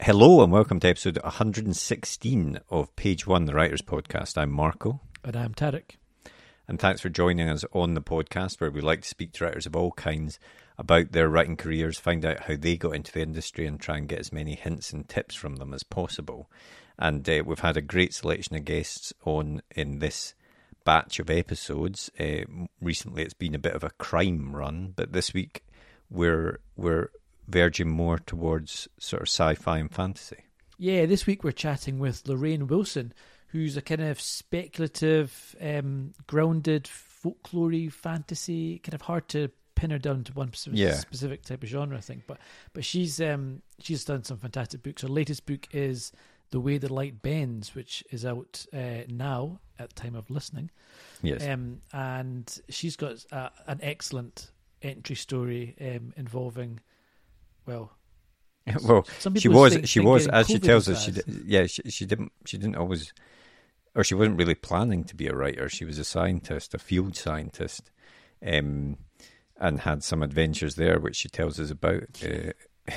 Hello and welcome to episode 116 of Page One, the Writers Podcast. I'm Marco. And I'm Tarek. And thanks for joining us on the podcast where we like to speak to writers of all kinds about their writing careers, find out how they got into the industry, and try and get as many hints and tips from them as possible. And uh, we've had a great selection of guests on in this batch of episodes. Uh, recently, it's been a bit of a crime run, but this week we're we're verging more towards sort of sci-fi and fantasy. Yeah, this week we're chatting with Lorraine Wilson, who's a kind of speculative, um, grounded, folklory fantasy, kind of hard to pin her down to one specific, Yeah. specific type of genre, I think. But but she's um, she's done some fantastic books. Her latest book is The Way the Light Bends, which is out uh, now at the time of listening. Yes. Um, and she's got uh, an excellent entry story um, involving, well, well, some she was think- she was as she tells us she did, yeah she, she didn't she didn't always or she wasn't really planning to be a writer she was a scientist a field scientist um, and had some adventures there which she tells us about uh,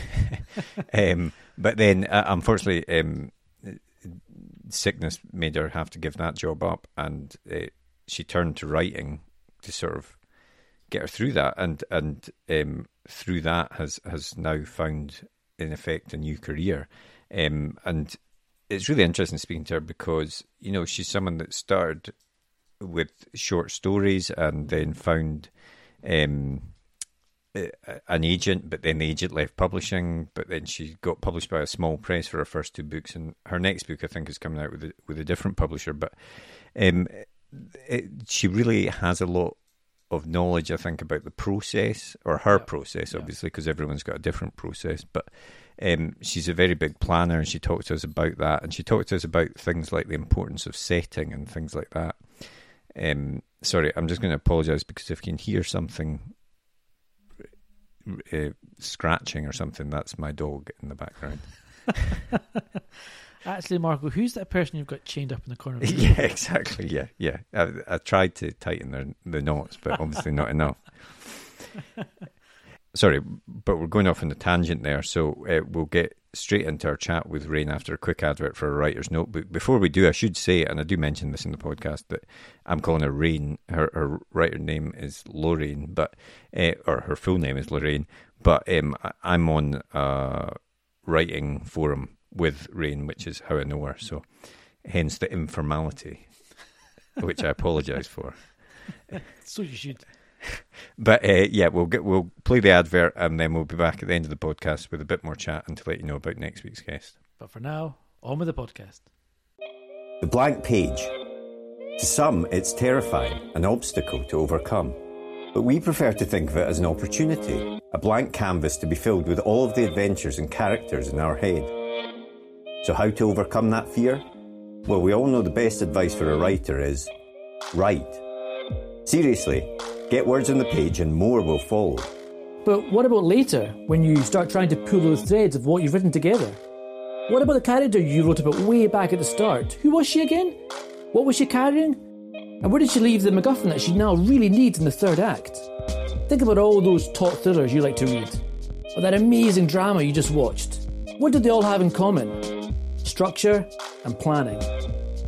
um, but then uh, unfortunately um, sickness made her have to give that job up and uh, she turned to writing to sort of get her through that and and um, through that has has now found in effect a new career. Um, and it's really interesting speaking to her because you know she's someone that started with short stories and then found um, an agent, but then the agent left publishing. But then she got published by a small press for her first two books, and her next book I think is coming out with a, with a different publisher. But um, it, she really has a lot of knowledge, I think, about the process or her Yeah. process, obviously, because everyone's got a different process. But um, she's a very big planner, and she talks to us about that, and she talks to us about things like the importance of setting and things like that. Um, sorry, I'm just going to apologise because if you can hear something uh, scratching or something, that's my dog in the background. Actually, Marco, who's that person you've got chained up in the corner? Of the yeah, exactly. Yeah, yeah. I, I tried to tighten the, the knots, but obviously not enough. Sorry, but we're going off on a tangent there, so uh, we'll get straight into our chat with Rain after a quick advert for a writer's note. But before we do, I should say, and I do mention this in the podcast, that I'm calling her Rain. Her, her writer name is Lorraine, but uh, or her full name is Lorraine. But um, I'm on a writing forum with Rain, which is how I know her. So, hence the informality, which I apologise for. So you should. But uh, yeah, we'll get we'll play the advert and then we'll be back at the end of the podcast with a bit more chat and to let you know about next week's guest. But for now, on with the podcast. The blank page. To some, it's terrifying, an obstacle to overcome. But we prefer to think of it as an opportunity, a blank canvas to be filled with all of the adventures and characters in our head. So, how to overcome that fear? Well, we all know the best advice for a writer is write. Seriously, get words on the page and more will follow. But what about later, when you start trying to pull those threads of what you've written together? What about the character you wrote about way back at the start? Who was she again? What was she carrying? And where did she leave the MacGuffin that she now really needs in the third act? Think about all those top thrillers you like to read, or that amazing drama you just watched. What did they all have in common? Structure and planning.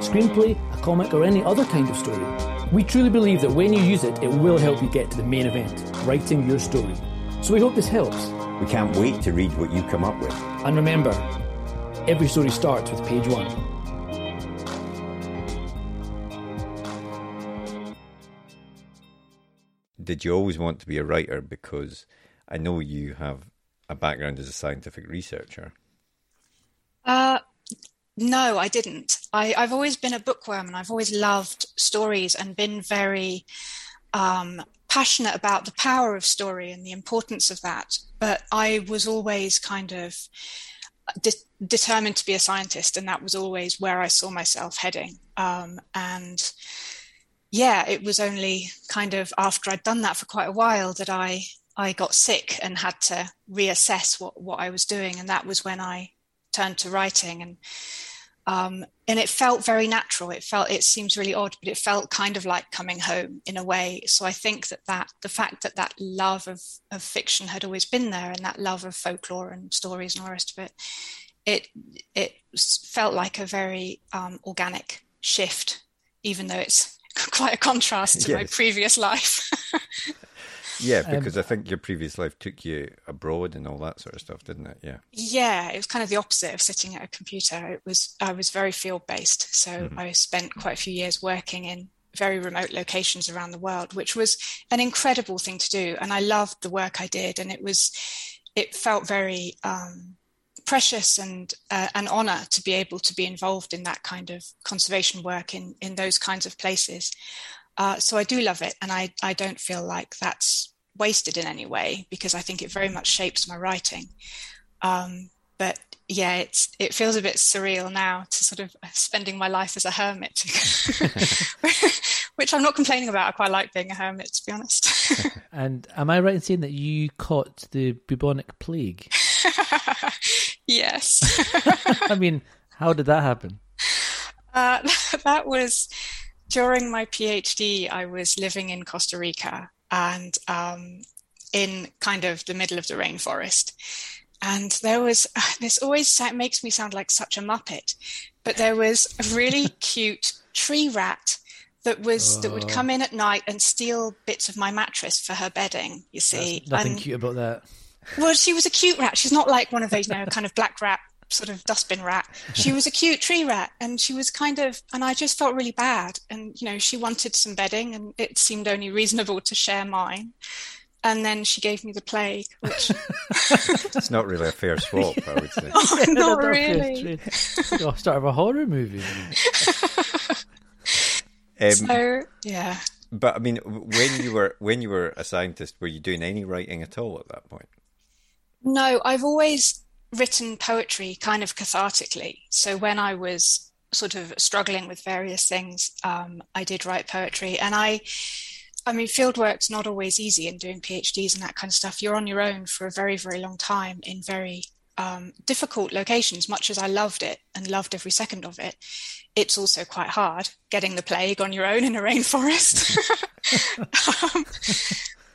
screenplay, a comic, or any other kind of story. We truly believe that when you use it, it will help you get to the main event, writing your story. So we hope this helps. We can't wait to read what you come up with. And remember, every story starts with page one. Did you always want to be a writer? Because I know you have a background as a scientific researcher. Uh, no, I didn't. I, have always been a bookworm and I've always loved stories and been very um, passionate about the power of story and the importance of that. But I was always kind of de- determined to be a scientist, and that was always where I saw myself heading. Um, and yeah, it was only kind of after I'd done that for quite a while that I I got sick and had to reassess what what I was doing, and that was when I turned to writing and um, and it felt very natural. It felt it seems really odd, but it felt kind of like coming home in a way. So I think that that the fact that that love of of fiction had always been there, and that love of folklore and stories and all the rest of it, it it felt like a very um, organic shift, even though it's quite a contrast to yes. my previous life. Yeah, um, because um, I think your previous life took you abroad and all that sort of stuff, didn't it? Yeah. Yeah, it was kind of the opposite of sitting at a computer. It was I was very field based, so mm-hmm. I spent quite a few years working in very remote locations around the world, which was an incredible thing to do, and I loved the work I did, and it was it felt very um, precious and uh, an honor to be able to be involved in that kind of conservation work in in those kinds of places. Uh, so I do love it, and I I don't feel like that's wasted in any way because I think it very much shapes my writing. Um, but yeah, it's it feels a bit surreal now to sort of spending my life as a hermit, which I'm not complaining about. I quite like being a hermit, to be honest. and am I right in saying that you caught the bubonic plague? yes. I mean, how did that happen? Uh, that was during my PhD, I was living in Costa Rica and um, in kind of the middle of the rainforest. And there was this always makes me sound like such a muppet, but there was a really cute tree rat that was that would oh. come in at night and steal bits of my mattress for her bedding. You see, nothing and, cute about that. Well, she was a cute rat. She's not like one of those, you know, kind of black rat sort of dustbin rat. She was a cute tree rat and she was kind of, and I just felt really bad. And, you know, she wanted some bedding and it seemed only reasonable to share mine. And then she gave me the plague, which. it's not really a fair swap, I would say. oh, not really. oh, start of a horror movie. Um, so, yeah. But I mean, when you were when you were a scientist, were you doing any writing at all at that point? No, I've always written poetry kind of cathartically. So when I was sort of struggling with various things, um, I did write poetry. And I, I mean, fieldwork's not always easy in doing PhDs and that kind of stuff. You're on your own for a very, very long time in very um, difficult locations. Much as I loved it and loved every second of it, it's also quite hard getting the plague on your own in a rainforest. um,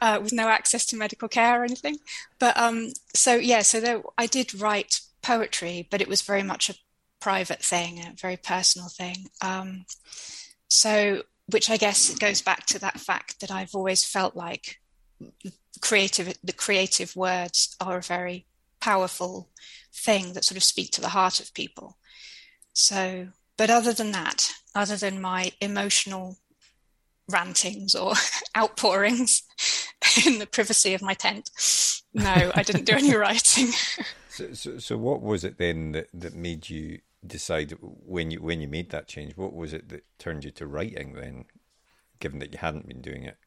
uh, with no access to medical care or anything. But um, so yeah, so there, I did write poetry, but it was very much a private thing, a very personal thing. Um, so, which I guess goes back to that fact that I've always felt like creative, the creative words are a very powerful thing that sort of speak to the heart of people. So, but other than that, other than my emotional rantings or outpourings in the privacy of my tent. No, I didn't do any writing. so, so, so, what was it then that, that made you decide when you when you made that change? What was it that turned you to writing then, given that you hadn't been doing it?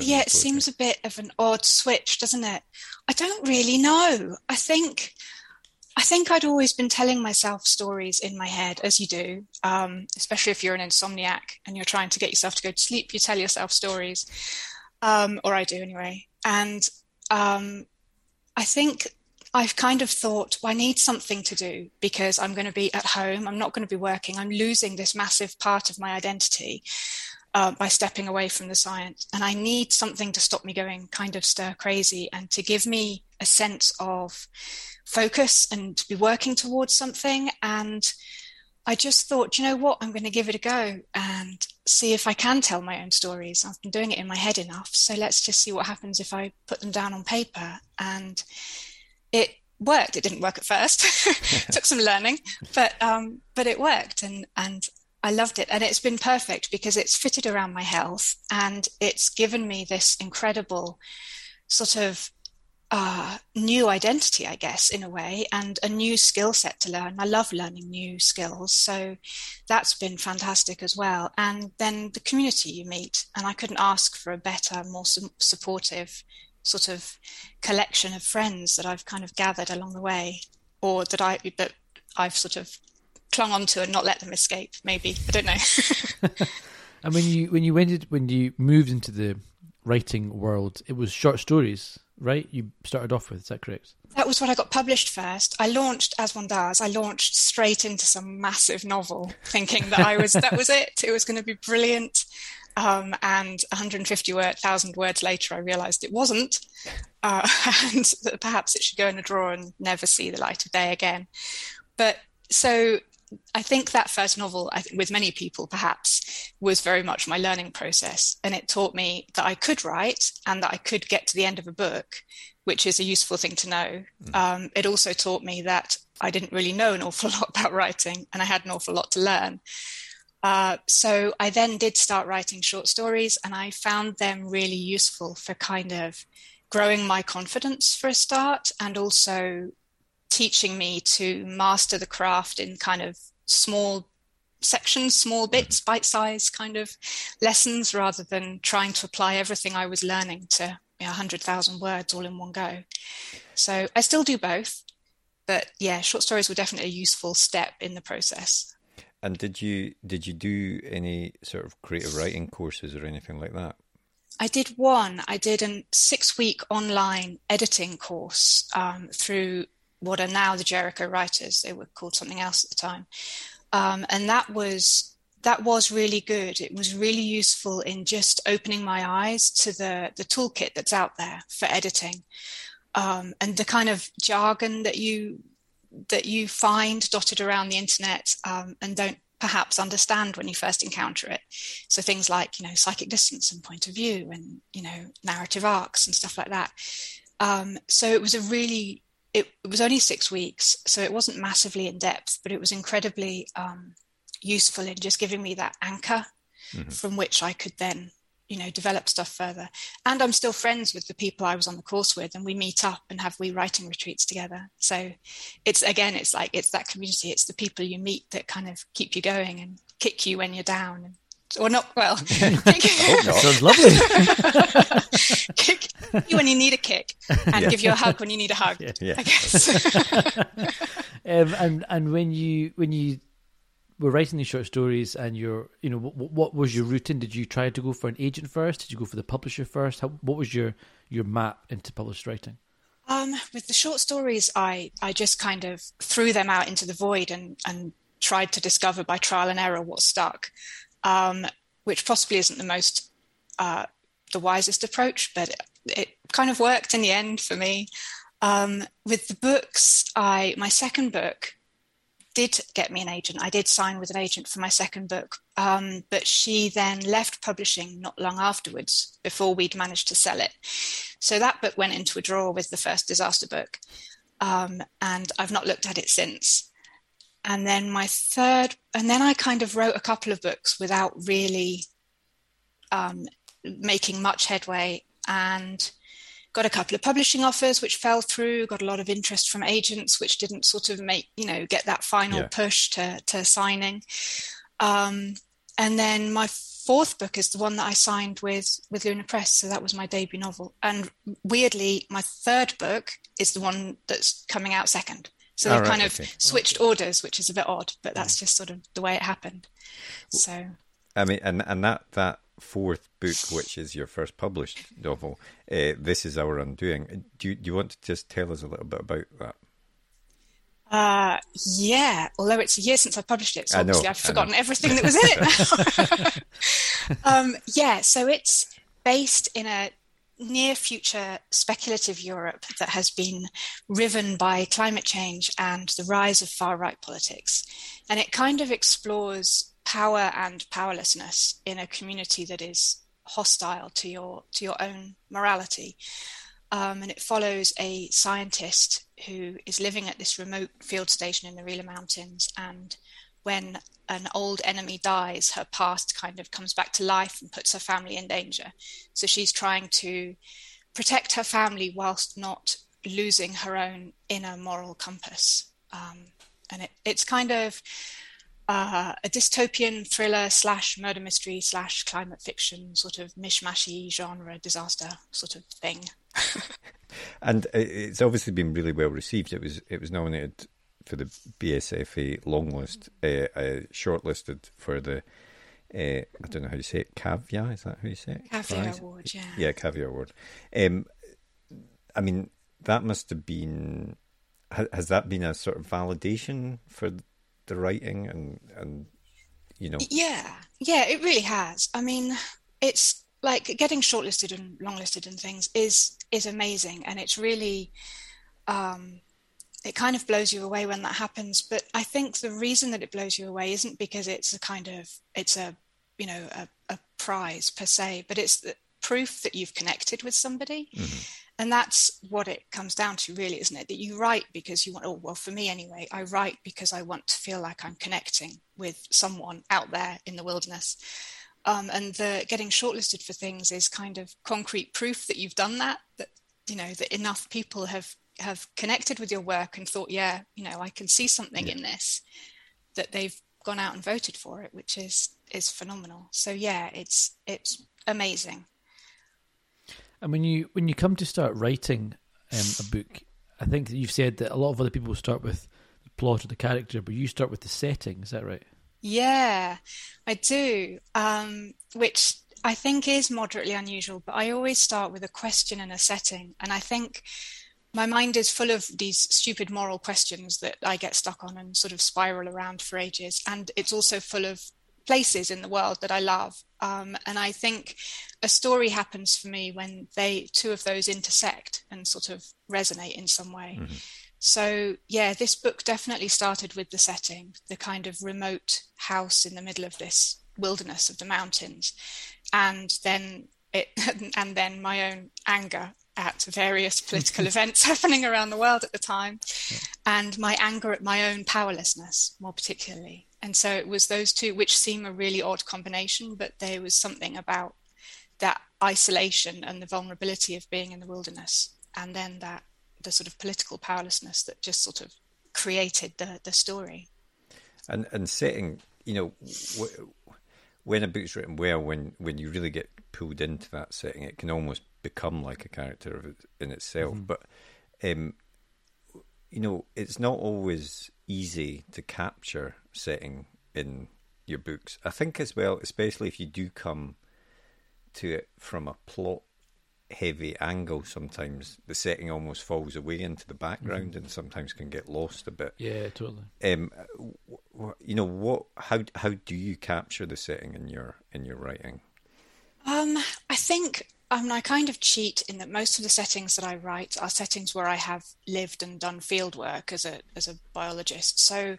yeah, it seems a bit of an odd switch, doesn't it? I don't really know. I think I think I'd always been telling myself stories in my head, as you do, um, especially if you're an insomniac and you're trying to get yourself to go to sleep. You tell yourself stories, um, or I do anyway. And um, I think I've kind of thought, well, I need something to do because I'm going to be at home. I'm not going to be working. I'm losing this massive part of my identity uh, by stepping away from the science. And I need something to stop me going kind of stir crazy and to give me a sense of focus and to be working towards something. And I just thought, you know what, I'm going to give it a go and see if I can tell my own stories. I've been doing it in my head enough. So let's just see what happens if I put them down on paper. And it worked. It didn't work at first. Took some learning, but um, but it worked, and and I loved it. And it's been perfect because it's fitted around my health, and it's given me this incredible sort of uh, new identity, I guess, in a way, and a new skill set to learn. I love learning new skills. So that's been fantastic as well. And then the community you meet, and I couldn't ask for a better, more su- supportive sort of collection of friends that I've kind of gathered along the way, or that I that I've sort of clung on to and not let them escape. Maybe I don't know. and when you when you went when you moved into the writing world, it was short stories, right? You started off with, is that correct? That was what I got published first. I launched, as one does, I launched straight into some massive novel, thinking that I was that was it. It was going to be brilliant. Um, and 150,000 words later, I realized it wasn't, uh, and that perhaps it should go in a drawer and never see the light of day again. But so I think that first novel, I think with many people perhaps, was very much my learning process. And it taught me that I could write and that I could get to the end of a book, which is a useful thing to know. Mm. Um, it also taught me that I didn't really know an awful lot about writing and I had an awful lot to learn. Uh, so I then did start writing short stories, and I found them really useful for kind of growing my confidence for a start, and also teaching me to master the craft in kind of small sections, small bits, bite sized kind of lessons, rather than trying to apply everything I was learning to you know, 100,000 words all in one go. So I still do both, but yeah, short stories were definitely a useful step in the process. And did you did you do any sort of creative writing courses or anything like that? I did one. I did a six week online editing course um, through what are now the Jericho Writers. They were called something else at the time, um, and that was that was really good. It was really useful in just opening my eyes to the the toolkit that's out there for editing, um, and the kind of jargon that you that you find dotted around the internet um, and don't perhaps understand when you first encounter it. So things like, you know, psychic distance and point of view and, you know, narrative arcs and stuff like that. Um, so it was a really, it, it, was only six weeks, so it wasn't massively in depth, but it was incredibly um, useful in just giving me that anchor mm-hmm. from which I could then you know develop stuff further. And i'm still friends with the people i was on the course with and we meet up and have we writing retreats together. So it's again it's like it's that community. It's the people you meet that kind of keep you going and kick you when you're down and or not well sounds lovely. Kick you when you need a kick and yeah. give you a hug when you need a hug yeah, yeah. i guess. Um, and and when you when you were writing these short stories and you're you know what, what was your routine? Did you try to go for an agent first? Did you go for the publisher first? How, what was your your map into published writing? Um, with the short stories i i just kind of threw them out into the void and and tried to discover by trial and error what stuck um, which possibly isn't the most uh, the wisest approach but it, it, kind of worked in the end for me um, with the books i my second book did get me an agent. I did sign with an agent for my second book, um, but she then left publishing not long afterwards before we'd managed to sell it. So that book went into a drawer with the first disaster book, um, and I've not looked at it since. And then my third, and then I kind of wrote a couple of books without really um, making much headway. And got a couple of publishing offers which fell through got a lot of interest from agents which didn't sort of make you know get that final yeah. push to, to signing um, and then my fourth book is the one that i signed with with luna press so that was my debut novel and weirdly my third book is the one that's coming out second so they right, kind of okay. switched orders which is a bit odd but that's just sort of the way it happened so i mean and and that that fourth book, which is your first published novel, uh, This Is Our Undoing. Do you, do you want to just tell us a little bit about that? Uh, yeah, although it's a year since I published it, so obviously know, I've forgotten everything that was in it now. um, yeah, so it's based in a near future speculative Europe that has been riven by climate change and the rise of far right politics. And it kind of explores power and powerlessness in a community that is hostile to your to your own morality. Um, and it follows a scientist who is living at this remote field station in the Rila Mountains. And when an old enemy dies, her past kind of comes back to life and puts her family in danger. So she's trying to protect her family whilst not losing her own inner moral compass. Um, and it, it's kind of uh, a dystopian thriller slash murder mystery slash climate fiction sort of mishmashy genre disaster sort of thing. and it's obviously been really well received. It was it was nominated for the BSFA long list, uh, uh, shortlisted for the uh, I don't know how you say it, Kavya. Is that how you say it? Kavya? Award, yeah. Yeah, Kavya Award. Um, I mean, that must have been. Has that been a sort of validation for the writing and and you know? Yeah, yeah, it really has. I mean, it's like getting shortlisted and longlisted and things is is amazing, and it's really. Um, it kind of blows you away when that happens but i think the reason that it blows you away isn't because it's a kind of it's a you know a, a prize per se but it's the proof that you've connected with somebody. Mm-hmm. and that's what it comes down to really isn't it? That you write because you want oh well for me anyway i write because i want to feel like i'm connecting with someone out there in the wilderness. Um, and the getting shortlisted for things is kind of concrete proof that you've done that that you know that enough people have have connected with your work and thought, yeah, you know, I can see something yeah. in this, that they've gone out and voted for it, which is is phenomenal. So yeah, it's it's amazing. And when you when you come to start writing um, a book, I think you've said that a lot of other people start with the plot or the character, but you start with the setting. Is that right? Yeah, I do. Um, which I think is moderately unusual, but I always start with a question and a setting, and I think my mind is full of these stupid moral questions that I get stuck on and sort of spiral around for ages. And it's also full of places in the world that I love. Um, and I think a story happens for me when they two of those intersect and sort of resonate in some way. Mm-hmm. So yeah, this book definitely started with the setting, the kind of remote house in the middle of this wilderness of the mountains, and then it, and then my own anger at various political events happening around the world at the time, yeah. and my anger at my own powerlessness, more particularly. And so it was those two, which seem a really odd combination, but there was something about that isolation and the vulnerability of being in the wilderness, and then that the sort of political powerlessness that just sort of created the the story. And and setting, you know, when a book's written well, when when you really get pulled into that setting, it can almost become like a character in itself. Mm-hmm. But um, you know, it's not always easy to capture setting in your books. I think as well, especially if you do come to it from a plot heavy angle sometimes the setting almost falls away into the background mm-hmm. and sometimes can get lost a bit yeah totally um you know what how how do you capture the setting in your in your writing um i think I mean, I kind of cheat in that most of the settings that I write are settings where I have lived and done field work as a as a biologist. So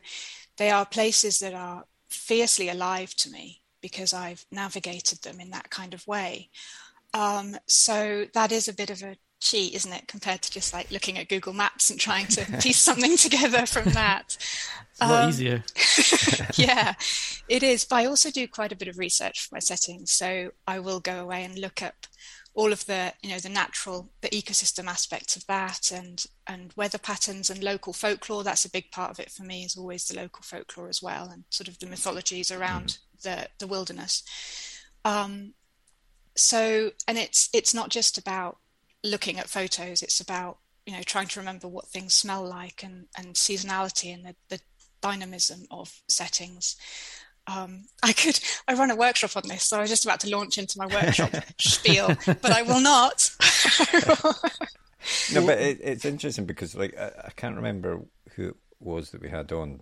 they are places that are fiercely alive to me because I've navigated them in that kind of way. Um, so that is a bit of a cheat, isn't it, compared to just like looking at Google Maps and trying to piece something together from that. It's a lot um, easier. yeah, it is. But I also do quite a bit of research for my settings. So I will go away and look up all of the you know the natural the ecosystem aspects of that and and weather patterns and local folklore. That's a big part of it for me is always the local folklore as well and sort of the mythologies around mm-hmm. the the wilderness. Um, so and it's it's not just about looking at photos. It's about you know trying to remember what things smell like and and seasonality and the, the dynamism of settings um, I could I run a workshop on this, so I was just about to launch into my workshop spiel, but I will not. no, but it, it's interesting because like I, I, can't remember who it was that we had on.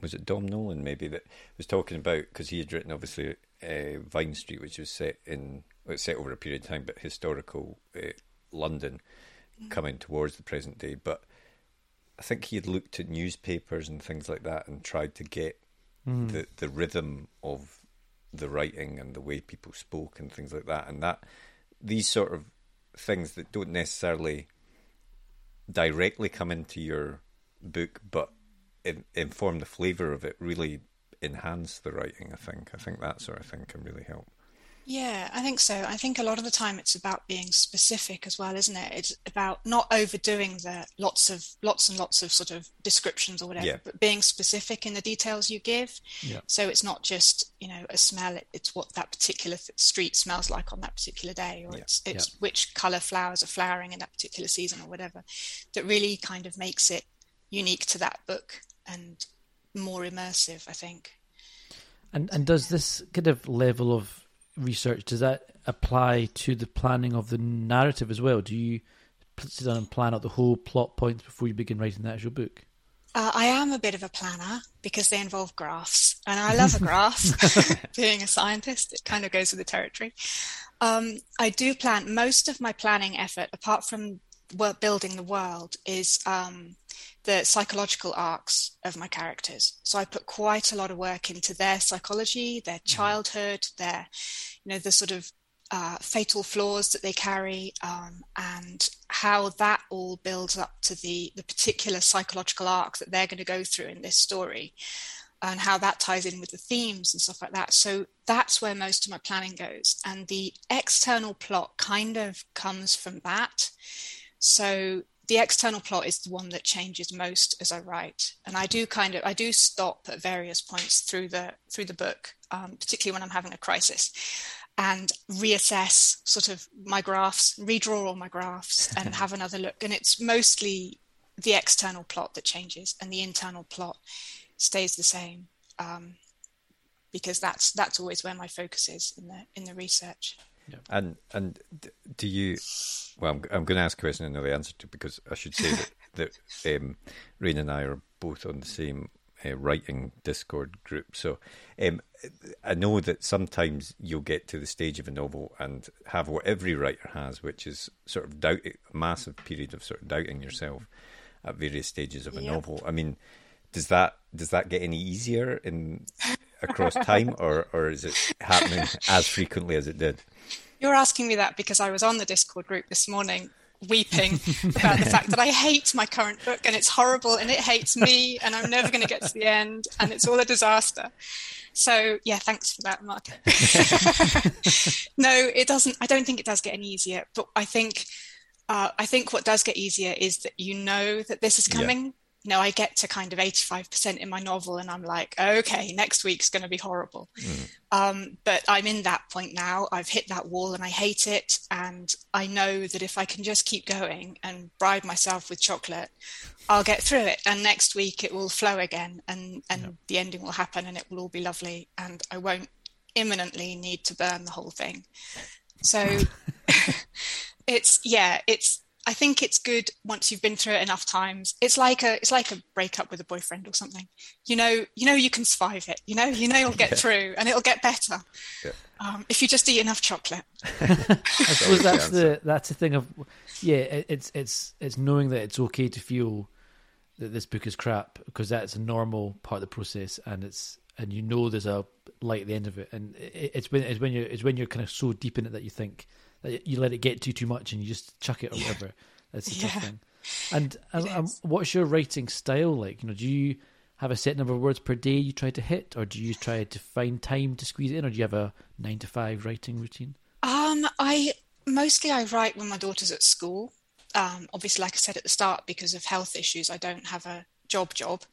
Was it Dom Nolan maybe that was talking about because he had written obviously uh, Vine Street, which was set in it's set over a period of time, but historical uh, London mm. coming towards the present day. But I think he had looked at newspapers and things like that and tried to get mm. the the rhythm of the writing and the way people spoke and things like that. And that these sort of things that don't necessarily directly come into your book, but in, inform the flavour of it, really enhance the writing. I think. I think that sort of thing can really help. Yeah, I think so. I think a lot of the time it's about being specific as well, isn't it? It's about not overdoing the lots of lots and lots of sort of descriptions or whatever, yeah. but being specific in the details you give. Yeah. So it's not just you know a smell; it's what that particular street smells like on that particular day, or yeah. it's it's which color flowers are flowering in that particular season or whatever. That really kind of makes it unique to that book and more immersive. I think. And and does this kind of level of research does that apply to the planning of the narrative as well? Do you sit down and plan out the whole plot points before you begin writing the actual book? Uh, I am a bit of a planner because they involve graphs, and I love a graph. Being a scientist, it kind of goes with the territory. Um, I do plan most of my planning effort, apart from building the world, is um, the psychological arcs of my characters. So I put quite a lot of work into their psychology, their mm-hmm. childhood, their, you know, the sort of uh, fatal flaws that they carry, um, and how that all builds up to the the particular psychological arc that they're going to go through in this story, and how that ties in with the themes and stuff like that. So that's where most of my planning goes, and the external plot kind of comes from that. So the external plot is the one that changes most as I write, and I do kind of I do stop at various points through the through the book, um, particularly when I'm having a crisis, and reassess sort of my graphs, redraw all my graphs, and have another look. And it's mostly the external plot that changes, and the internal plot stays the same, um, because that's that's always where my focus is in the in the research. Yeah. And and do you? Well, I'm, I'm going to ask a question I know the answer to because I should say that that um, Rain and I are both on the same uh, writing Discord group. So um, I know that sometimes you'll get to the stage of a novel and have what every writer has, which is sort of doubt, a massive period of sort of doubting yourself at various stages of a yep. novel. I mean, does that does that get any easier in across time, or or is it happening as frequently as it did? You're asking me that because I was on the Discord group this morning weeping about the fact that I hate my current book and it's horrible and it hates me and I'm never going to get to the end and it's all a disaster. So yeah, thanks for that, Mark. no, it doesn't. I don't think it does get any easier, but I think uh, I think what does get easier is that you know that this is coming. Know, I get to kind of 85% in my novel and I'm like, okay, next week's going to be horrible. Mm. Um, but I'm in that point now. I've hit that wall and I hate it. And I know that if I can just keep going and bribe myself with chocolate, I'll get through it. And next week it will flow again and, and yep. the ending will happen and it will all be lovely. And I won't imminently need to burn the whole thing. So it's, yeah, it's, I think it's good once you've been through it enough times. It's like a it's like a breakup with a boyfriend or something. You know, you know you can survive it. You know, you know you'll get yeah. through and it'll get better. Yeah. Um, if you just eat enough chocolate. I suppose that's the that's the thing of yeah. It's it's it's knowing that it's okay to feel that this book is crap because that's a normal part of the process and it's and you know there's a light at the end of it and it's when it's when you're it's when you're kind of so deep in it that you think you let it get to too much and you just chuck it or whatever. That's the yeah. tough thing. And, and um, what's your writing style like? You know, do you have a set number of words per day you try to hit, or do you try to find time to squeeze it in, or do you have a nine to five writing routine? Um, I mostly I write when my daughter's at school. Um, obviously, like I said at the start, because of health issues, I don't have a job job.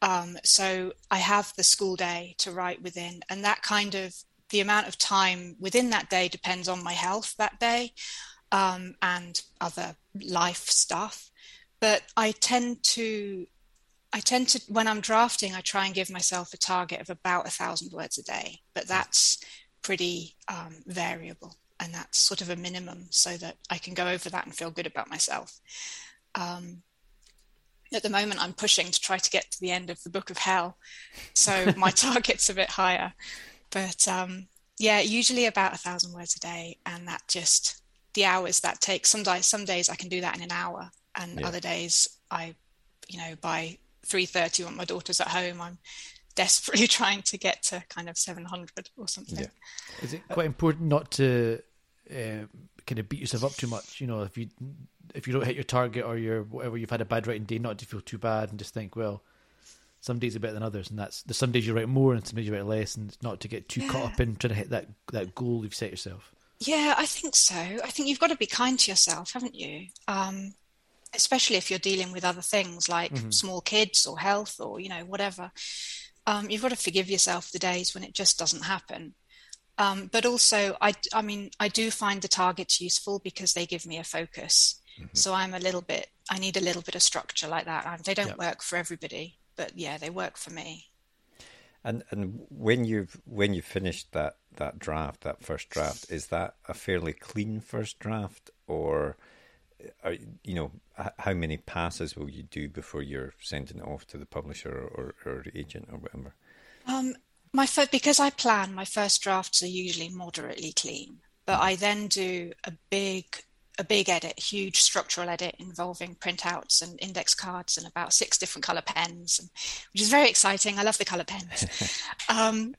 Um, so I have the school day to write within, and that kind of the amount of time within that day depends on my health that day um, and other life stuff. But I tend to, I tend to, when I'm drafting, I try and give myself a target of about a thousand words a day. But that's pretty um, variable, and that's sort of a minimum, so that I can go over that and feel good about myself. Um, at the moment, I'm pushing to try to get to the end of the Book of Hell, so my target's a bit higher. But um, yeah, usually about a thousand words a day, and that just the hours that takes. Some days, some days I can do that in an hour, and yeah. other days I, you know, by three thirty when my daughter's at home, I'm desperately trying to get to kind of seven hundred or something. Yeah. Is it quite important not to uh, kind of beat yourself up too much? You know, if you if you don't hit your target or your whatever you've had a bad writing day, not to feel too bad and just think, well, some days are better than others, and that's the some days you write more and some days you write less, and not to get too yeah. caught up in trying to hit that that goal you've set yourself. Yeah, I think so. I think you've got to be kind to yourself, haven't you? Um, especially if you're dealing with other things like mm-hmm. small kids or health or you know whatever. Um, you've got to forgive yourself the days when it just doesn't happen. Um, but also, I, I mean, I do find the targets useful because they give me a focus. Mm-hmm. So I'm a little bit, I need a little bit of structure like that. And they don't yep. work for everybody, but yeah, they work for me. And and when you've when you finished that that draft, that first draft, is that a fairly clean first draft, or are, you know how many passes will you do before you're sending it off to the publisher or, or agent or whatever? Um, my first, because I plan, my first drafts are usually moderately clean, but I then do a big a big edit, huge structural edit involving printouts and index cards and about six different color pens, which is very exciting. I love the color pens. um,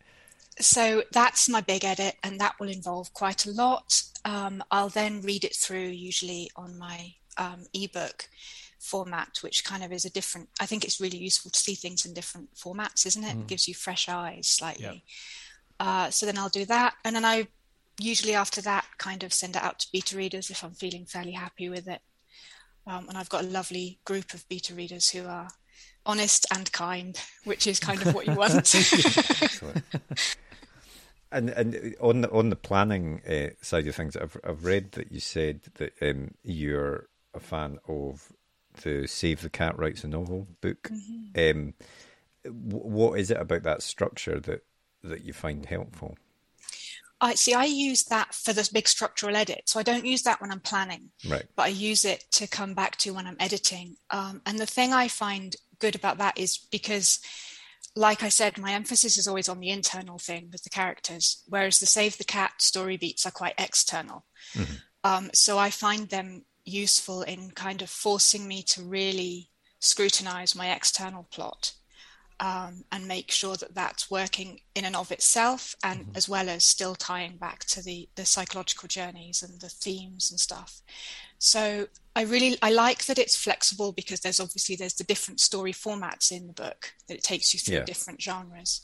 so that's my big edit, and that will involve quite a lot. Um, I'll then read it through, usually on my um, ebook format, which kind of is a different. I think it's really useful to see things in different formats, isn't it? Mm. It gives you fresh eyes slightly. Uh, so then I'll do that, and then I usually after that kind of send it out to beta readers if I'm feeling fairly happy with it. Um, and I've got a lovely group of beta readers who are honest and kind, which is kind of what you want. and and on the on the planning uh, side of things, I've I've read that you said that um, you're a fan of the Save the Cat Writes a Novel book. Mm-hmm. Um, what is it about that structure that that you find helpful? I see. I use that for the big structural edit, so I don't use that when I'm planning, right. but I use it to come back to when I'm editing. Um, and the thing I find good about that is because, like I said, my emphasis is always on the internal thing with the characters, whereas the Save the Cat story beats are quite external. Mm-hmm. Um, so I find them useful in kind of forcing me to really scrutinize my external plot um, and make sure that that's working in and of itself, and mm-hmm. as well as still tying back to the the psychological journeys and the themes and stuff. So I really I like that it's flexible because there's obviously there's the different story formats in the book that it takes you through yeah. different genres,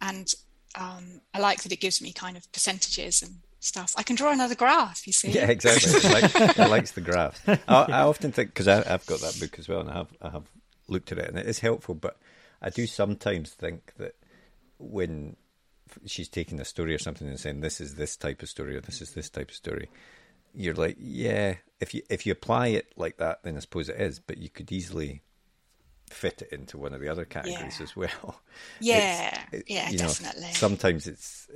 and um, I like that it gives me kind of percentages and stuff. I can draw another graph. You see? Yeah, exactly. it, like, it likes the graph. I, I often think because I've got that book as well, and I have I have looked at it, and it is helpful, but I do sometimes think that when she's taking a story or something and saying this is this type of story or this is this type of story, you're like, yeah, if you if you apply it like that, then I suppose it is. But you could easily fit it into one of the other categories yeah. as well. Yeah, it, yeah, definitely. Know, sometimes it's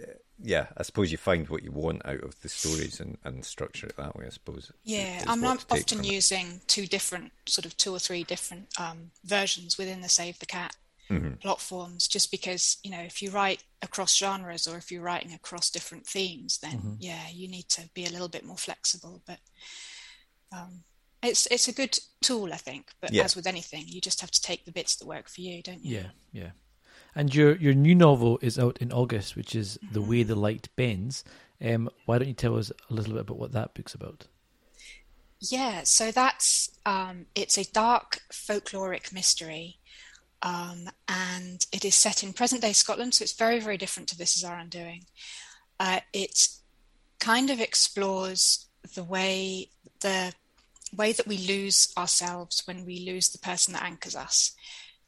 yeah. I suppose you find what you want out of the stories and, and structure it that way. I suppose. Yeah, I'm not often using two different sort of two or three different um, versions within the Save the Cat mm-hmm. plot forms just because you know if you write across genres or if you're writing across different themes then mm-hmm. yeah you need to be a little bit more flexible but um, it's it's a good tool i think but yeah. as with anything you just have to take the bits that work for you don't you yeah yeah and your your new novel is out in august which is mm-hmm. the way the light bends um, why don't you tell us a little bit about what that book's about yeah so that's um, it's a dark folkloric mystery um, and it is set in present day Scotland, so it's very, very different to This Is Our Undoing. Uh, it kind of explores the way the way that we lose ourselves when we lose the person that anchors us.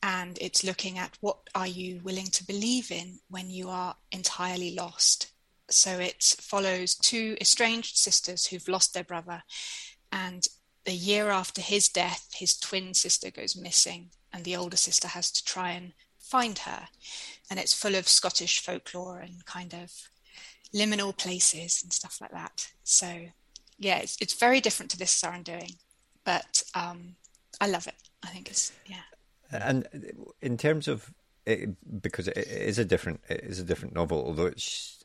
And it's looking at what are you willing to believe in when you are entirely lost. So it follows two estranged sisters who've lost their brother and a year after his death his twin sister goes missing and the older sister has to try and find her. And it's full of Scottish folklore and kind of liminal places and stuff like that. So, yeah, it's, it's very different to this Is Our Undoing, but um, I love it. I think it's, yeah. And in terms of, it, because it is a different, it is a different novel, although it's,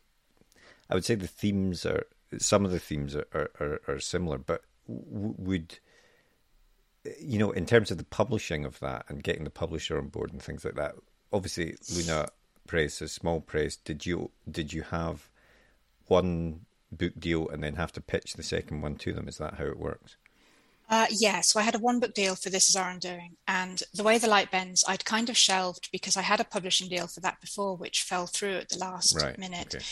I would say the themes are some of the themes are are, are, are similar, but w- would you know in terms of the publishing of that and getting the publisher on board and things like that. Obviously, Luna Press is small press. Did you did you have one book deal and then have to pitch the second one to them? Is that how it works? Uh, yeah, so I had a one book deal for This Is Our Undoing. And The Way the Light Bends, I'd kind of shelved because I had a publishing deal for that before, which fell through at the last Right, minute. okay.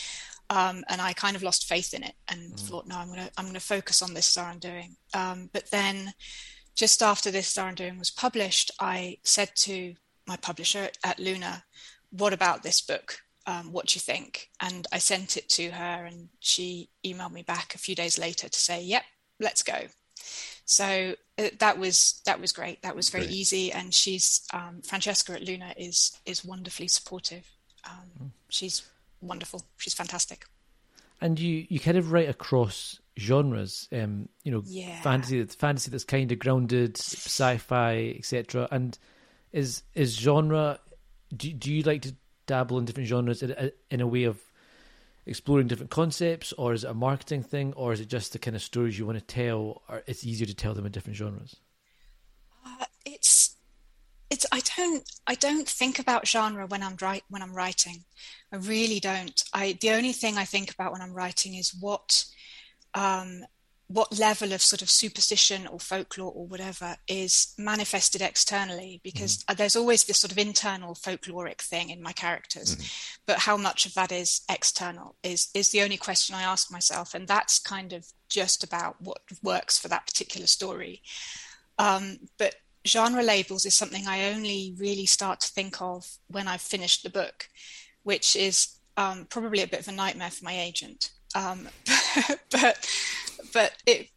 Um, and I kind of lost faith in it and thought, no, I'm going to I'm to focus on This Is Our Undoing. Um, but then just after This Is Our Undoing was published, I said to my publisher at, at Luna, what about this book? Um, what do you think? And I sent it to her, and she emailed me back a few days later to say, "Yep, let's go." So uh, that was that was great. That was very Great. easy, and she's um, Francesca at Luna is is wonderfully supportive. Um, she's wonderful. She's fantastic. And you, you kind of write across genres, um, you know, Yeah. fantasy, fantasy that's kind of grounded, sci-fi, etc. And is is genre? Do do you like to dabble in different genres in, in a way of exploring different concepts, or is it a marketing thing, or is it just the kind of stories you want to tell, or it's easier to tell them in different genres? Uh, it's it's I don't I don't think about genre when I'm write when I'm writing. I really don't. I the only thing I think about when I'm writing is what um, what level of sort of superstition or folklore or whatever is manifested externally because there's always this sort of internal folkloric thing in my characters. But how much of that is external is is the only question i ask myself and that's kind of just about what works for that particular story. Um, but genre labels is something I only really start to think of when I've finished the book, which is um, probably a bit of a nightmare for my agent. Um, but but it,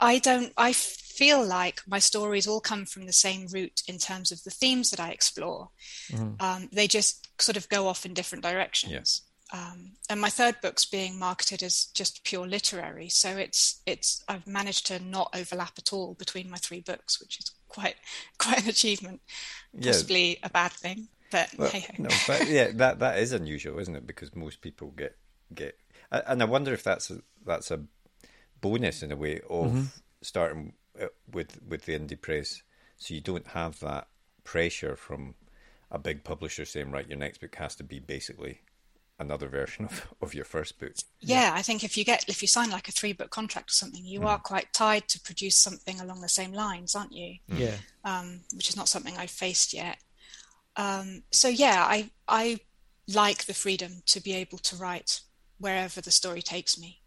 I don't. I feel like my stories all come from the same root in terms of the themes that I explore. Um, they just sort of go off in different directions. Um, and my third book's being marketed as just pure literary, so it's it's I've managed to not overlap at all between my three books, which is quite quite an achievement. Yeah. Possibly a bad thing, but Well, hey no, but yeah, that that is unusual, isn't it? Because most people get get, and I wonder if that's a, that's a bonus in a way of starting uh, with with the indie press, so you don't have that pressure from a big publisher saying, right, your next book has to be basically another version of, of your first book. Yeah, I think if you get if you sign like a three book contract or something, you Hmm. are quite tied to produce something along the same lines, aren't you? Yeah. um, which is not something I've faced yet. Um, so yeah, I I like the freedom to be able to write wherever the story takes me,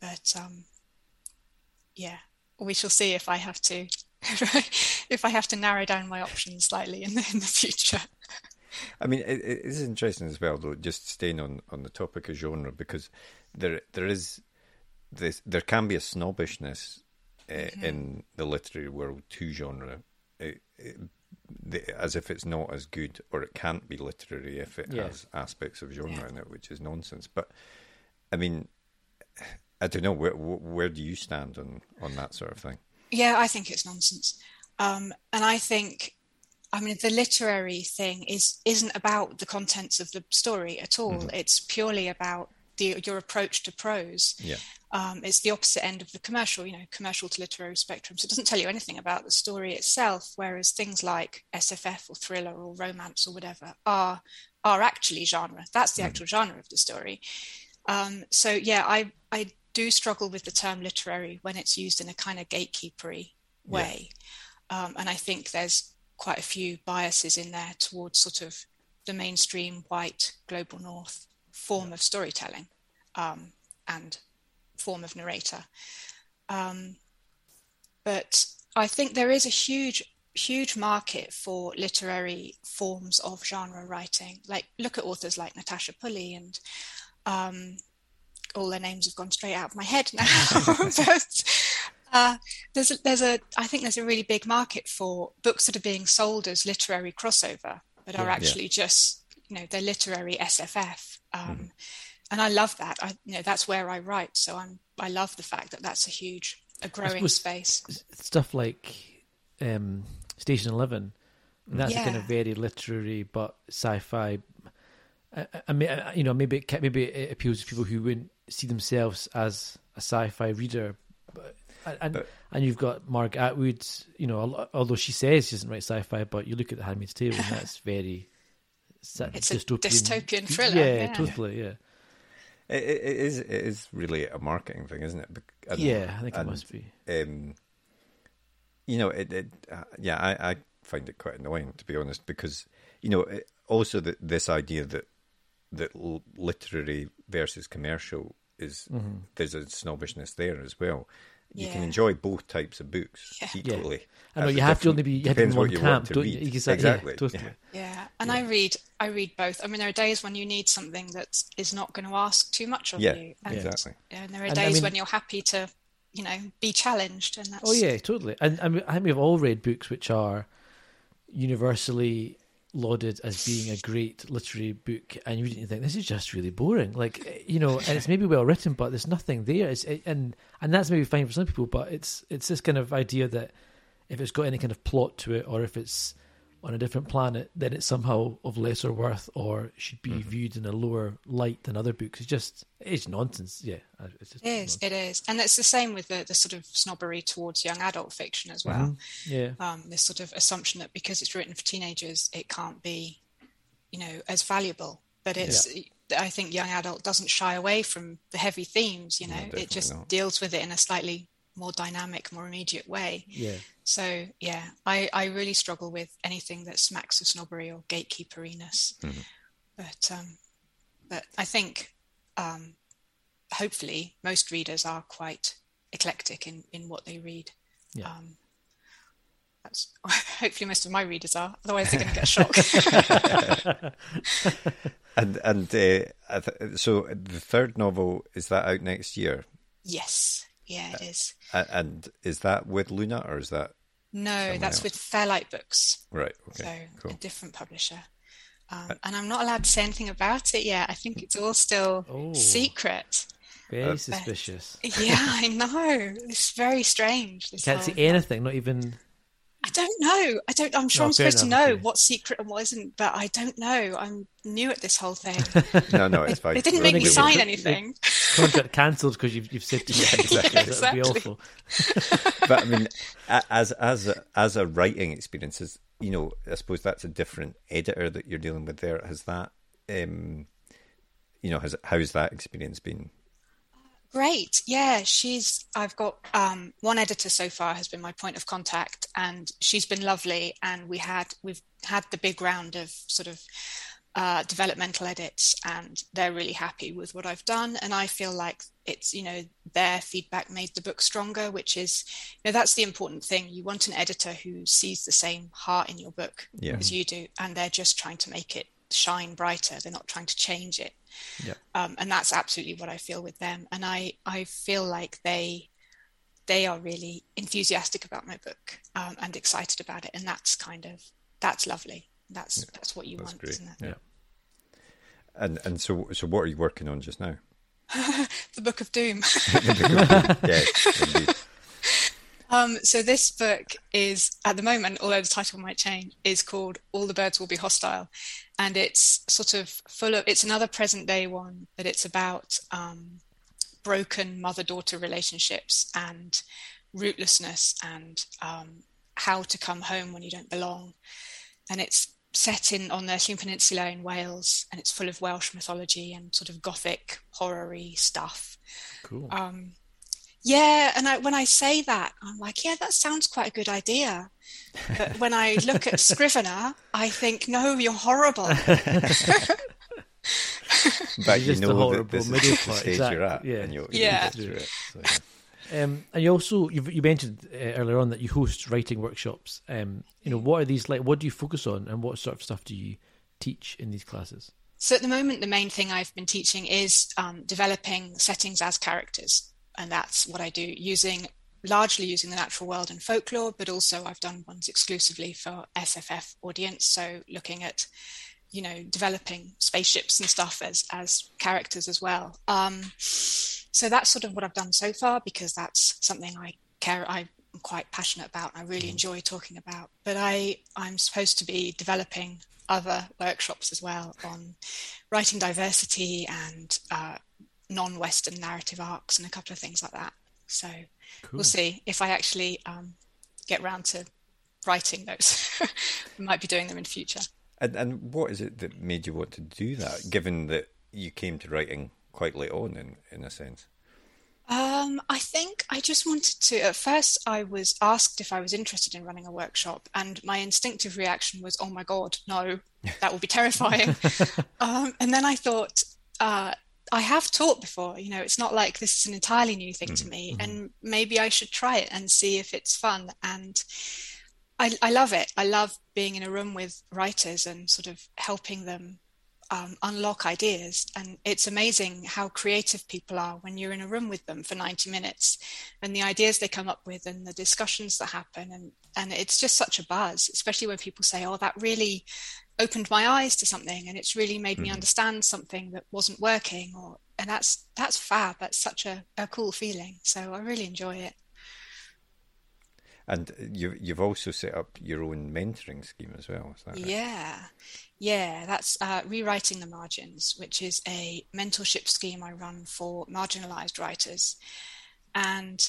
but um, yeah, we shall see if I have to if I have to narrow down my options slightly in the in the future. I mean, it, it is interesting as well, though. Just staying on, on the topic of genre, because there there is this there can be a snobbishness uh, in the literary world to genre, it, it, the, as if it's not as good or it can't be literary if it Yeah. has aspects of genre Yeah. in it, which is nonsense. But I mean, I don't know where where do you stand on on that sort of thing? Yeah, I think it's nonsense. Um, and I think, I mean, the literary thing is isn't about the contents of the story at all. It's purely about the your approach to prose. Yeah. Um, it's the opposite end of the commercial, you know, commercial to literary spectrum. So it doesn't tell you anything about the story itself. Whereas things like SFF or thriller or romance or whatever are are actually genre. That's the actual genre of the story. Um, so yeah, I I do struggle with the term literary when it's used in a kind of gatekeepery way, um, and I think there's quite a few biases in there towards sort of the mainstream white global north form of storytelling um, and form of narrator. Um, but I think there is a huge huge market for literary forms of genre writing. Like look at authors like Natasha Pulley and um, all their names have gone straight out of my head now. but uh, there's a, there's a I think there's a really big market for books that are being sold as literary crossover, but are Yeah. actually just you know they're literary SFF. Um, And I love that. I you know that's where I write, so I'm I love the fact that that's a huge a growing space. stuff like um, Station Eleven. That's a kind of very literary but sci-fi. I, I mean, I- you know, maybe it, maybe it appeals to people who wouldn't see themselves as a sci-fi reader. But, and But- and you've got Margaret Atwood. You know, although she says she doesn't write sci-fi, but you look at The Handmaid's Tale, and that's very sa- It's a dystopian. dystopian thriller, Yeah, yeah. totally. Yeah, It, it, it is. It is really a marketing thing, isn't it? And- yeah. I think it must be. Um, you know, it. it uh, yeah, I, I find it quite annoying to be honest, because you know, it, also the, this idea that that l- literary versus commercial is Mm-hmm. there's a snobbishness there as well. You can enjoy both types of books Yeah. equally. I know you have to only be you have to be in depends one what you want camp, to don't read. you? Exactly. Exactly. Yeah, totally. yeah. Yeah, and I read I read both. I mean, there are days when you need something that is not going to ask too much of Yeah, you, and, exactly. and there are And I days mean- when you're happy to, you know, be challenged, and that's Oh yeah, totally. And I, mean, I think we've all read books which are universally lauded as being a great literary book, and you think this is just really boring. Like eh, you know, and it's maybe well written, but there's nothing there. It's it, and and that's maybe fine for some people, but it's it's this kind of idea that if it's got any kind of plot to it, or if it's on a different planet, then it's somehow of lesser worth or should be viewed in a lower light than other books. It's just it's nonsense. Yeah, it's just it is. It is, and it's the same with the the sort of snobbery towards young adult fiction as well. yeah. Um, this sort of assumption that because it's written for teenagers, it can't be, you know, as valuable. But it's. I think young adult doesn't shy away from the heavy themes. You know, definitely it just not. deals with it in a slightly more dynamic, more immediate way. Yeah. So yeah, I, I really struggle with anything that smacks of snobbery or gatekeeperiness. Mm-hmm. But um, but I think um, hopefully most readers are quite eclectic in, in what they read. Yeah. Um, that's hopefully most of my readers are. Otherwise, they're going to get shocked. And and uh, so the third novel is that out next year, yes, yeah, it is. A- and is that with Luna or is that No, that's else. with Fairlight Books. right? so Okay, cool. a different publisher. Um, uh, and I'm not allowed to say anything about it yet. I think it's all still Oh. secret. Very uh, suspicious. Yeah, I know. It's very strange. This Can't see um, anything, not even. I don't know. I don't. I'm sure No, I'm fair supposed to know okay. what's secret and what isn't, but I don't know. I'm new at this whole thing. No, no, it's fine. They didn't make me sign anything. Contract cancelled because you've you've said to me exactly. that would be Exactly. awful. But I mean, as as a, as a writing experience, is you know, I suppose that's a different editor that you're dealing with there. Has that, um, you know, has how's that experience been? Great. Yeah, she's I've got um one editor so far has been my point of contact and she's been lovely and we had we've had the big round of sort of uh, developmental edits and they're really happy with what I've done and I feel like it's you know their feedback made the book stronger which is you know that's the important thing you want an editor who sees the same heart in your book Yeah. as you do and they're just trying to make it shine brighter they're not trying to change it Yeah. um, and that's absolutely what I feel with them. And I I feel like they they are really enthusiastic about my book um, and excited about it, and that's kind of that's lovely. That's that's what you That's want, great. isn't it? Yeah. And and so so what are you working on just now? The Book of Doom. yes, indeed. Um, so this book is at the moment, although the title might change, is called "All the Birds Will Be Hostile," and it's sort of full of. It's another present day one, but it's about um, broken mother-daughter relationships and rootlessness and um, how to come home when you don't belong. And it's set in on the Llyn Peninsula in Wales, and it's full of Welsh mythology and sort of gothic horror-y stuff. Cool. Um, yeah, and I, when I say that, I'm like, yeah, that sounds quite a good idea. But when I look at Scrivener, I think, no, you're horrible. But you just a know that horrible this is middle the part, stage you're at, yeah. and you'll, Yeah. you'll get it. So, yeah. Um, and you also you've, you mentioned uh, earlier on that you host writing workshops. Um, you know, what are these like? What do you focus on, and what sort of stuff do you teach in these classes? So at the moment, the main thing I've been teaching is um, developing settings as characters, and that's what I do using largely using the natural world and folklore, but also I've done ones exclusively for SFF audience. So looking at you know developing spaceships and stuff as as characters as well. Um, so that's sort of what I've done so far because that's something I care. I'm quite passionate about. And I really enjoy talking about. But I I'm supposed to be developing other workshops as well on writing diversity and uh, non-Western narrative arcs and a couple of things like that. So cool. we'll see if I actually um, get round to writing those. we might be doing them in future. And, and what is it that made you want to do that, given that you came to writing quite late on, in in a sense? Um, I think I just wanted to. At first, I was asked if I was interested in running a workshop, and my instinctive reaction was, "Oh my god, no, that would be terrifying." um, and then I thought, uh, I have taught before. You know, it's not like this is an entirely new thing mm-hmm. to me, and maybe I should try it and see if it's fun. And I, I love it. I love being in a room with writers and sort of helping them um, unlock ideas. And it's amazing how creative people are when you're in a room with them for 90 minutes and the ideas they come up with and the discussions that happen. And, and it's just such a buzz, especially when people say, oh, that really opened my eyes to something and it's really made mm-hmm. me understand something that wasn't working or and that's that's fab that's such a, a cool feeling so i really enjoy it and you, you've also set up your own mentoring scheme as well, right? Yeah, yeah, that's uh, Rewriting the Margins, which is a mentorship scheme I run for marginalized writers. And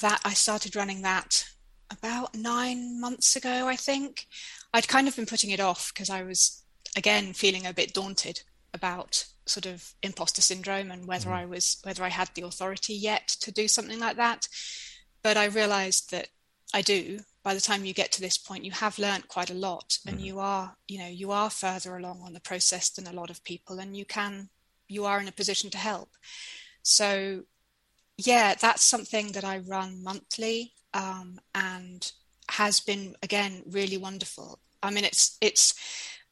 that I started running that about nine months ago, I think. I'd kind of been putting it off because I was, again, feeling a bit daunted about sort of imposter syndrome and whether mm. I was whether I had the authority yet to do something like that. But I realized that I do. By the time you get to this point, you have learned quite a lot, and mm-hmm. you are, you know, you are further along on the process than a lot of people, and you can, you are in a position to help. So, yeah, that's something that I run monthly, um, and has been again really wonderful. I mean, it's it's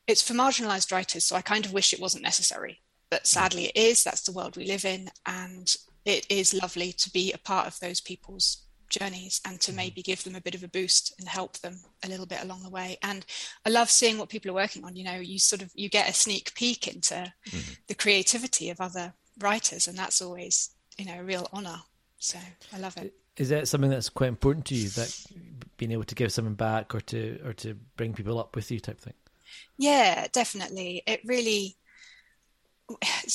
it's for marginalized writers, so I kind of wish it wasn't necessary, but sadly it is. That's the world we live in, and it is lovely to be a part of those people's journeys and to mm-hmm. maybe give them a bit of a boost and help them a little bit along the way. And i love seeing what people are working on you know you sort of you get a sneak peek into mm-hmm. the creativity of other writers and that's always you know a real honor. So i love it. Is that something that's quite important to you that being able to give something back or to or to bring people up with you type thing? Yeah definitely. It really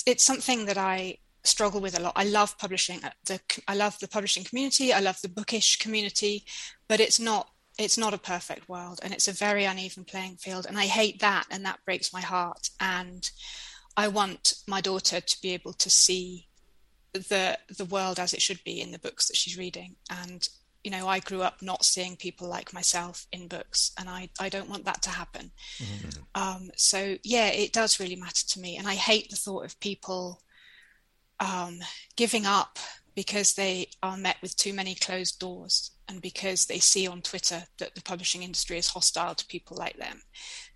it's something that i struggle with a lot. I love publishing. The I love the publishing community. I love the bookish community, but it's not it's not a perfect world, and it's a very uneven playing field. And I hate that, and that breaks my heart. And I want my daughter to be able to see the the world as it should be in the books that she's reading. And you know, I grew up not seeing people like myself in books, and I I don't want that to happen. Mm-hmm. Um, so yeah, it does really matter to me, and I hate the thought of people um, giving up because they are met with too many closed doors and because they see on Twitter that the publishing industry is hostile to people like them.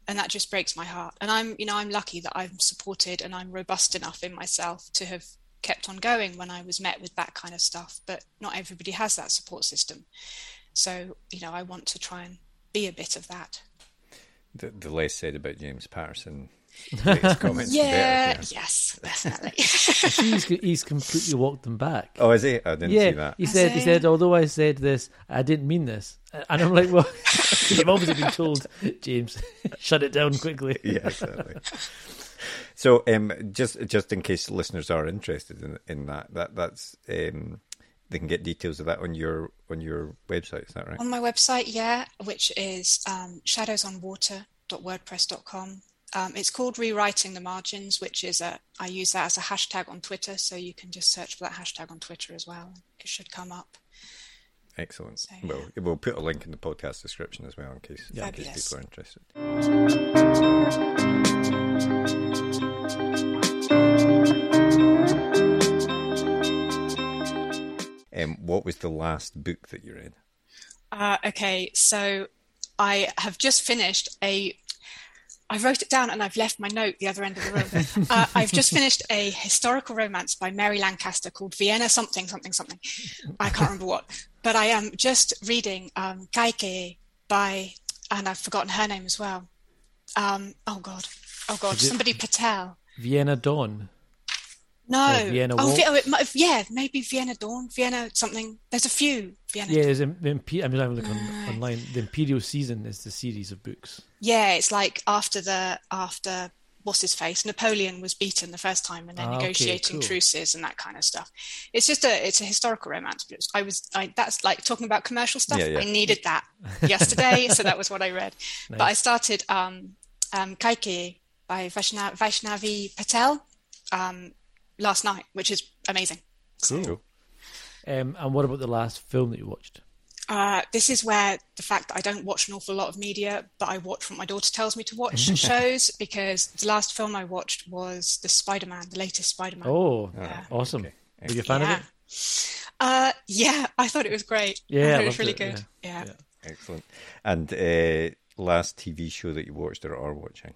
And that just breaks my heart. And I'm, you know, I'm lucky that I'm supported and I'm robust enough in myself to have kept on going when I was met with that kind of stuff. But not everybody has that support system. So, you know, I want to try and be a bit of that. The, the less said about James Patterson, comments yeah, better, yes, definitely. he's, he's completely walked them back. Oh, is he? I didn't yeah, see that. He said, he said, although I said this, I didn't mean this. And I'm like, well, you've obviously been told, James, shut it down quickly. yeah, exactly. So, um, just just in case listeners are interested in in that, that that's um, they can get details of that on your on your website. Is that right? On my website, yeah, which is um, shadowsonwater.wordpress.com. Um, it's called Rewriting the Margins, which is a, I use that as a hashtag on Twitter. So you can just search for that hashtag on Twitter as well. It should come up. Excellent. So, yeah. Well, we'll put a link in the podcast description as well in case, yeah. in case people are interested. Um, what was the last book that you read? Uh, okay, so I have just finished a I wrote it down and I've left my note the other end of the room. uh, I've just finished a historical romance by Mary Lancaster called Vienna something something something. I can't remember what, but I am just reading um, Kaikeyi by, and I've forgotten her name as well. Um, oh God, oh God, somebody Patel. Vienna Dawn. No. Vienna oh? Oh, it yeah, maybe Vienna Dawn, Vienna something. There's a few Vienna. Yeah, there's the Impe- I mean, I'm looking Right. online. The Imperial Season is the series of books. Yeah, it's like after the after what's his face Napoleon was beaten the first time, and they're Ah, okay, negotiating cool. truces and that kind of stuff. It's just a it's a historical romance. But it's- I was I that's like talking about commercial stuff. Yeah, yeah. I needed that yesterday, so that was what I read. But I started um, um, Kaikeyi by Vaishna- Vaishnavi Patel um, last night, which is amazing. Cool. Um, and what about the last film that you watched? Uh, this is where the fact that I don't watch an awful lot of media, but I watch what my daughter tells me to watch shows because the last film I watched was the Spider Man, the latest Spider Man. Oh, Yeah. awesome! Okay. Were you a fan yeah. of it? Uh, yeah, I thought it was great. Yeah, I I thought it was really it, good. Yeah. yeah. Excellent. And uh, last TV show that you watched or are watching?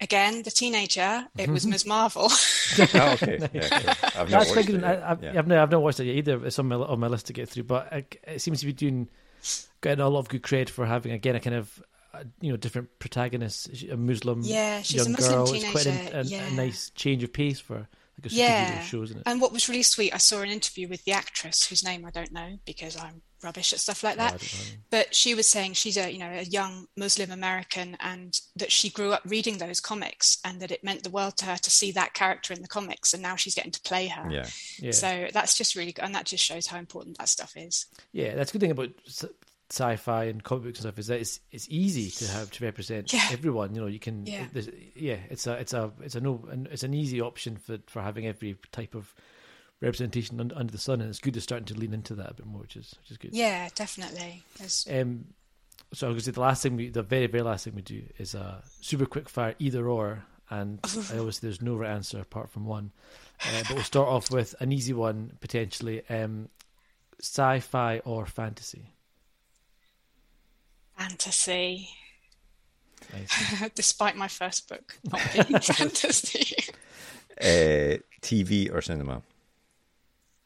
Again, the teenager, it was Ms. Marvel. oh, okay. Yeah, cool. I've not That's watched it yet. I, I've, Yeah. I've, I've not watched it yet either. It's on my on my list to get through, but it, it seems to be doing getting a lot of good credit for having again a kind of uh, you know different protagonist, a Muslim Yeah, she's a young Muslim girl. It's quite teenager, a, a, yeah. a nice change of pace for like a superhero Yeah. show, isn't it? and what was really sweet, I saw an interview with the actress whose name I don't know because I'm rubbish at stuff like that. don't but she was saying she's a you know a young Muslim American and that she grew up reading those comics and that it meant the world to her to see that character in the comics and now she's getting to play her. Yeah. Yeah. So that's just really good and that just shows how important that stuff is. Yeah, that's a good thing about s- sci-fi and comic books and stuff is that it's it's easy to have to represent Yeah. everyone. You know, you can Yeah. yeah, it's a it's a it's a no an- it's an easy option for for having every type of representation under the sun, and it's good to starting to lean into that a bit more, which is which is good. Yeah, definitely. Um, so I was say the last thing we, the very very last thing we do is a super quick fire either or, and I always say there's no right answer apart from one. Uh, but we'll start off with an easy one potentially: um, sci-fi or fantasy. Fantasy. Despite my first book not being fantasy. Uh, TV or cinema?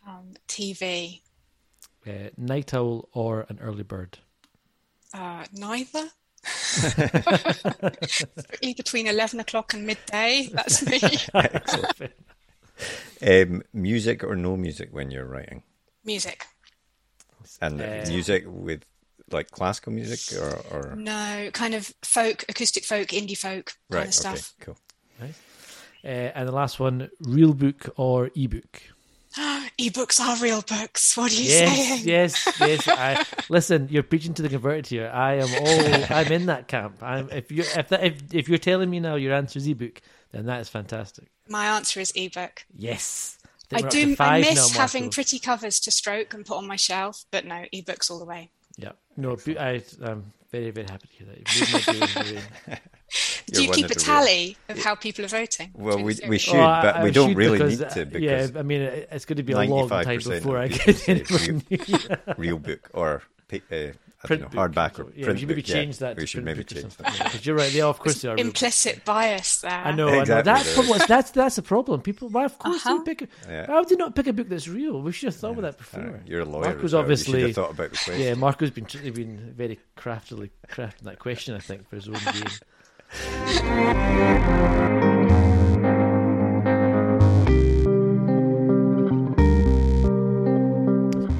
Um, TV. Uh, night owl or an early bird. Uh, neither. Strictly between eleven o'clock and midday. That's me. Um, music or no music when you're writing? Music. And Uh, music with like classical music or, or... No, kind of folk, acoustic folk, indie folk kind right? of Okay, stuff. cool. Uh, and the last one: real book or ebook. Ebooks are real books. What are you Yes, saying? yes, yes. I, listen, you're preaching to the converted here. I am all. I'm in that camp. I'm, if you if that, if if you're telling me now your answer is ebook, then that is fantastic. My answer is ebook. Yes, I think we're up to do. I miss having pretty covers to stroke and put on my shelf, but no, ebooks all the way. Yeah, no, bo- I, I'm very very happy to hear that. You've made my day, Lorraine. Do you keep a the real- tally of how people are voting? Well, we, we should, I- but I we don't really because, need uh, to because yeah, I mean, it's going to be a long time before I get people anyone. say real book or uh, I Print don't know, book. hardback or Yeah, print we should maybe book. yeah. change that. We to should print maybe change something. that. Because you're right. Yeah, of course they are. real books. Implicit bias there. I know, I know. Exactly, That's there problem. That's that's the problem. People, why of course Uh-huh. they pick. A, Yeah. Why would they not pick a book that's real? We should have thought of that Uh, before. You're a lawyer. Marco's as well. You obviously- have thought about the question. Yeah, Marco's been been very craftily crafting that question. I think for his own game.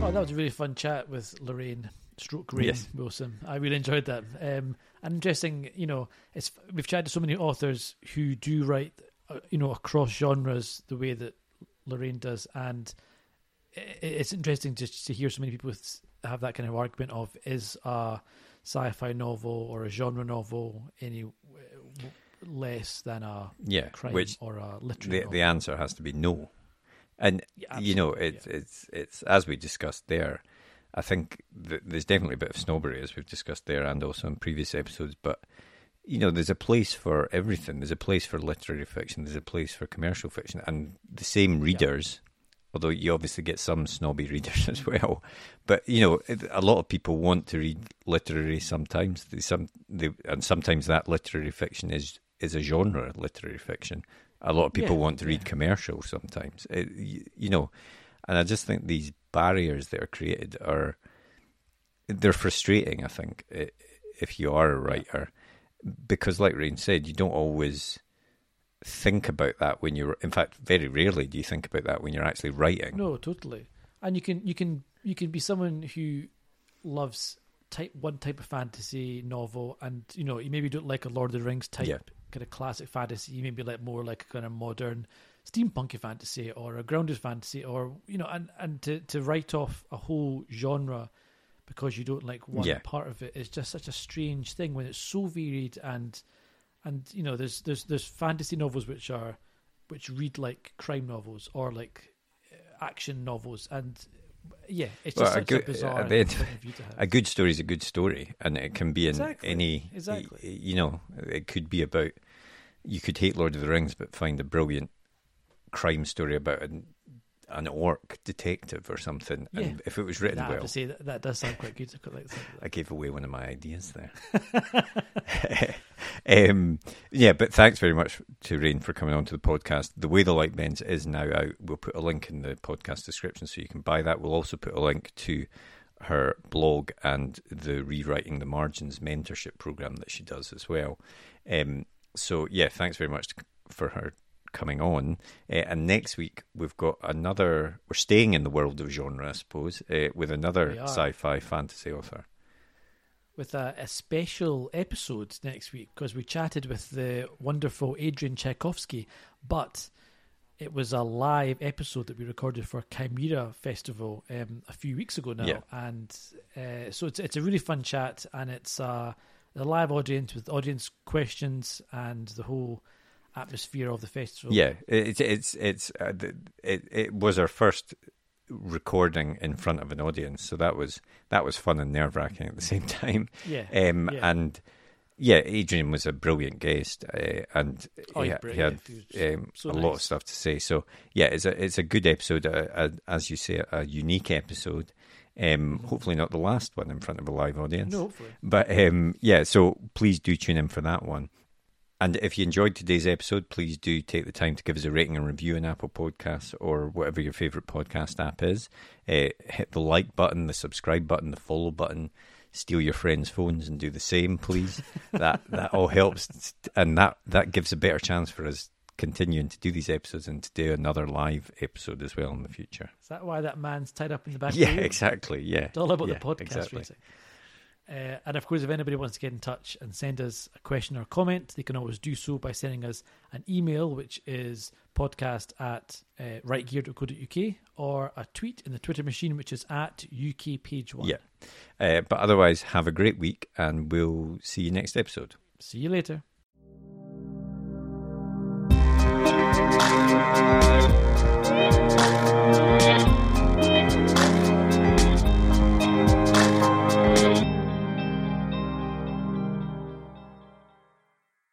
Oh, that was a really fun chat with Lorraine Stroke Rain Yes. Wilson. I really enjoyed that. Um, and interesting, you know, it's we've chatted to so many authors who do write, uh, you know, across genres the way that Lorraine does, and i- it's interesting just to hear so many people have that kind of argument of is a sci-fi novel or a genre novel any less than a Yeah, crime which or a literary the novel. the answer has to be no. And Yeah, you know, it's it's it's as we discussed there. I think th- there's definitely a bit of snobbery as we've discussed there, and also in previous episodes. But you know, there's a place for everything. There's a place for literary fiction. There's a place for commercial fiction, and the same readers. Although you obviously get some snobby readers as well, but you know, a lot of people want to read literary. Sometimes they some they, and sometimes that literary fiction is is a genre literary fiction. A lot of people Yeah, want to read yeah. commercial sometimes, It- y- you know, and I just think these barriers that are created are they're frustrating. I think if you are a writer, because like Rain said, you don't always think about that when you're. In fact, very rarely do you think about that when you're actually writing. No, totally. And you can you can you can be someone who loves type one type of fantasy novel, and you know you maybe don't like a Lord of the Rings type Yeah. kind of classic fantasy. You maybe like more like a kind of modern steampunky fantasy or a grounded fantasy, or you know, and and to to write off a whole genre because you don't like one Yeah. part of it is just such a strange thing when it's so varied and and you know there's there's there's fantasy novels which are which read like crime novels or like uh, action novels and yeah it's Well, just a good- a bizarre at the end- point of view to have. A good story is a good story, and it can be in Exactly, any. exactly. You know, it could be about. You could hate Lord of the Rings, but find a brilliant crime story about an an orc detective or something. Yeah. And if it was written I well, to that, that does sound quite good. I like the sound of I gave away one of my ideas there. um, yeah, but thanks very much to Rain for coming on to the podcast. The Way the Light Bends is now out. We'll put a link in the podcast description so you can buy that. We'll also put a link to her blog and the Rewriting the Margins mentorship program that she does as well. Um, so, yeah, thanks very much to, for her coming on. Uh, and next week, we've got another, we're staying in the world of genre, I suppose, uh, with another sci fi fantasy author. with a, a special episode next week because we chatted with the wonderful Adrian Tchaikovsky, but it was a live episode that we recorded for Cymera Festival um, a few weeks ago now, Yeah. and uh, so it's it's a really fun chat, and it's uh, a live audience with audience questions and the whole atmosphere of the festival. Yeah, it's it's it's uh, it it was our first recording in front of an audience, so that was that was fun and nerve wracking at the same time. yeah, Um, Yeah. and yeah, Adrian was a brilliant guest, uh, and Oh, he, he had um, so a lot of stuff to say. So yeah, it's a it's a good episode, uh, uh, as you say, a unique episode. Um, hopefully not the last one in front of a live audience. no, hopefully. But um, yeah, so please do tune in for that one. And if you enjoyed today's episode, please do take the time to give us a rating and review on Apple Podcasts or whatever your favorite podcast app is. Uh, hit the like button, the subscribe button, the follow button. Steal your friends' phones and do the same, please. that that all helps, and that that gives a better chance for us continuing to do these episodes and to do another live episode as well in the future. Is that why that man's tied up in the back? Yeah, exactly. Yeah, It's all about Yeah, the podcast exactly. Uh, and of course, if anybody wants to get in touch and send us a question or comment, they can always do so by sending us an email, which is podcast at uh, writegear.co.uk, or a tweet in the Twitter machine, which is at UK page one. Yeah. Uh, but otherwise, have a great week, and we'll see you next episode. See you later.